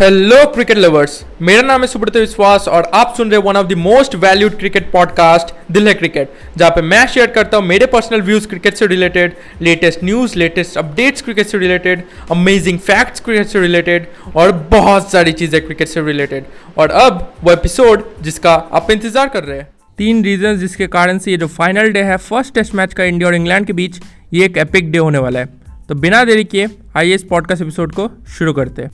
Hello cricket lovers मेरा नाम है सुब्रत विश्वास और आप सुन रहे one of the most valued cricket podcast दिल है क्रिकेट जहाँ पे मैं शेयर करता हूँ मेरे पर्सनल व्यूज़ क्रिकेट से related latest news latest updates cricket से रिलेटेड अमेजिंग फैक्ट्स क्रिकेट से रिलेटेड और बहुत सारी चीज़ें क्रिकेट से रिलेटेड और अब वो एपिसोड जिसका आप इंतज़ार कर रहे हैं। तीन रीजन जिसके कारण से ये जो फाइनल डे है फ़र्स्ट टेस्ट मैच का इंडिया और इंग्लैंड के बीच, ये एक एपिक डे होने वाला है। तो बिना देरी किए आइए इस पॉडकास्ट एपिसोड को शुरू करते हैं।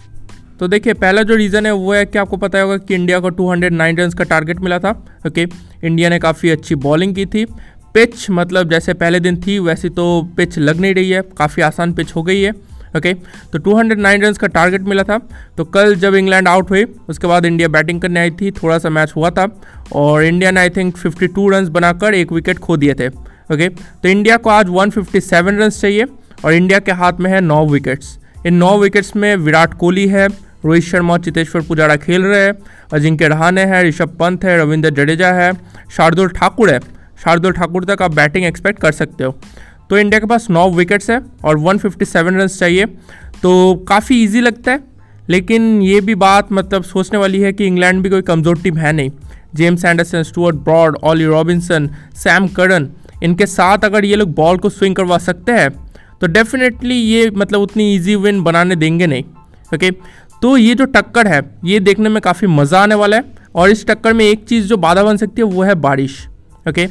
तो देखिए, पहला जो रीज़न है, वो है कि आपको पता होगा कि इंडिया को 209 रन का टारगेट मिला था ओके इंडिया ने काफ़ी अच्छी बॉलिंग की थी। पिच मतलब जैसे पहले दिन थी, वैसी तो पिच लग नहीं रही है, काफ़ी आसान पिच हो गई है ओके तो 209 रन का टारगेट मिला था। तो कल जब इंग्लैंड आउट हुई, उसके बाद इंडिया बैटिंग करने आई थी, थोड़ा सा मैच हुआ था, और इंडिया ने आई थिंक 52 रन बनाकर एक विकेट खो दिए थे ओके तो इंडिया को आज 157 रन चाहिए, और इंडिया के हाथ में है नौ विकेट्स इन नौ विकेट्स में विराट कोहली है रोहित शर्मा चितेश्वर पुजारा खेल रहे हैं। अजिंक्य रहाने हैं, ऋषभ पंत है, रविंद्र जडेजा है। शार्दुल ठाकुर है। शार्दुल ठाकुर तक आप बैटिंग एक्सपेक्ट कर सकते हो। तो इंडिया के पास नौ विकेट्स है और 157 रन चाहिए। तो काफ़ी इजी लगता है। लेकिन ये भी बात मतलब सोचने वाली है कि इंग्लैंड भी कोई कमज़ोर टीम है नहीं। James Anderson Stuart Broad Ollie Robinson Sam Curran इनके साथ अगर ये लोग बॉल को स्विंग करवा सकते हैं तो डेफिनेटली ये मतलब उतनी इजी विन बनाने देंगे नहीं। ओके तो ये जो टक्कर है, ये देखने में काफ़ी मज़ा आने वाला है और इस टक्कर में एक चीज़ जो बाधा बन सकती है, वो है बारिश ओके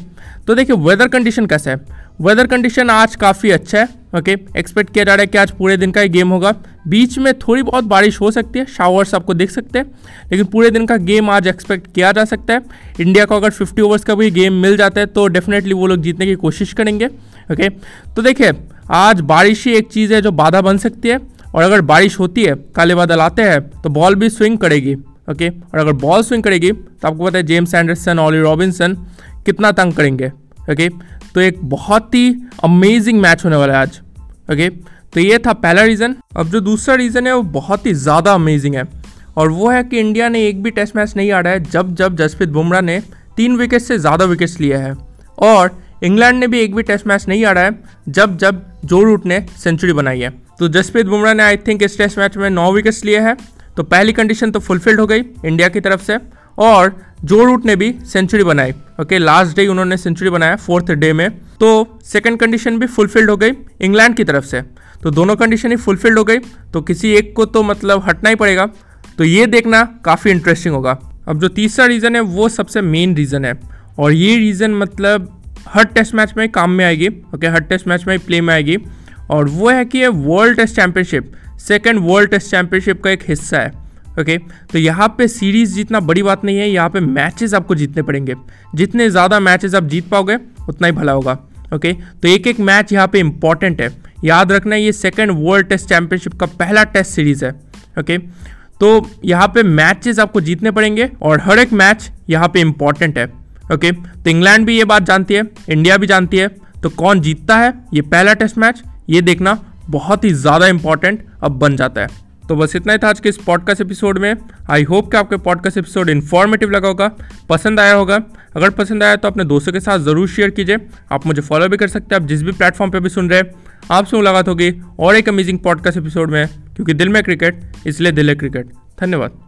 तो देखिए वेदर कंडीशन कैसा है? वेदर कंडीशन आज काफ़ी अच्छा है ओके एक्सपेक्ट किया जा रहा है कि आज पूरे दिन का ही गेम होगा। बीच में थोड़ी बहुत बारिश हो सकती है शावर्स आपको देख सकते हैं, लेकिन पूरे दिन का गेम आज एक्सपेक्ट किया जा सकता है। इंडिया को अगर 50 ओवर्स का भी गेम मिल जाता है तो डेफिनेटली वो लोग जीतने की कोशिश करेंगे ओके तो देखिए, आज बारिश ही एक चीज़ है जो बाधा बन सकती है और अगर बारिश होती है, काले बादल आते हैं तो बॉल भी स्विंग करेगी ओके और अगर बॉल स्विंग करेगी तो आपको पता है जेम्स एंडरसन ऑली रॉबिन्सन कितना तंग करेंगे ओके तो एक बहुत ही अमेजिंग मैच होने वाला है आज ओके तो ये था पहला रीज़न अब जो दूसरा रीज़न है, वो बहुत ही ज़्यादा अमेजिंग है। और वो है कि इंडिया ने एक भी टेस्ट मैच नहीं आ रहा है, जब जब जसप्रीत बुमराह ने तीन विकेट से ज़्यादा विकेट्स लिए हैं। और इंग्लैंड ने भी एक भी टेस्ट मैच नहीं आ रहा है, जब जब जो रूट ने सेंचुरी बनाई है। तो जसप्रीत बुमराह ने आई थिंक इस टेस्ट मैच में नौ विकेट्स लिए हैं। तो पहली कंडीशन तो फुलफिल्ड हो गई इंडिया की तरफ़ से। और जो रूट ने भी सेंचुरी बनाई। ओके लास्ट डे उन्होंने सेंचुरी बनाया फोर्थ डे में। तो सेकंड कंडीशन भी फुलफिल्ड हो गई इंग्लैंड की तरफ़ से। तो दोनों कंडीशन ही फुलफिल्ड हो गई। तो किसी एक को तो मतलब हटना ही पड़ेगा। तो ये देखना काफ़ी इंटरेस्टिंग होगा। अब जो तीसरा रीज़न है, वो सबसे मेन रीज़न है। और ये रीज़न मतलब हर टेस्ट मैच में काम में आएगी। ओके हर टेस्ट मैच में प्ले में आएगी। और वो है कि ये world test championship second world test championship का एक हिस्सा है ओके तो यहाँ पे सीरीज़ जीतना बड़ी बात नहीं है, यहाँ पे मैचेस आपको जीतने पड़ेंगे। जितने ज़्यादा मैचेस आप जीत पाओगे, उतना ही भला होगा ओके तो एक एक मैच यहाँ पे इंपॉर्टेंट है। याद रखना ये सेकेंड वर्ल्ड टेस्ट चैंपियनशिप का पहला टेस्ट सीरीज़ है ओके तो यहाँ पे मैचेस आपको जीतने पड़ेंगे और हर एक मैच यहाँ पे इंपॉर्टेंट है ओके तो इंग्लैंड भी ये बात जानती है इंडिया भी जानती है तो कौन जीतता है? ये पहला टेस्ट मैच ये देखना बहुत ही ज़्यादा इंपॉर्टेंट अब बन जाता है। तो बस इतना ही था आज के इस पॉडकास्ट एपिसोड में। आई होप कि आपके पॉडकास्ट एपिसोड इन्फॉर्मेटिव लगा होगा, पसंद आया होगा। अगर पसंद आया तो अपने दोस्तों के साथ ज़रूर शेयर कीजिए। आप मुझे फॉलो भी कर सकते हैं, आप जिस भी प्लेटफॉर्म पर भी सुन रहे हैं, आपसे मुलाकात होगी और एक अमेजिंग पॉडकास्ट एपिसोड में, क्योंकि दिल में क्रिकेट इसलिए दिल है क्रिकेट धन्यवाद।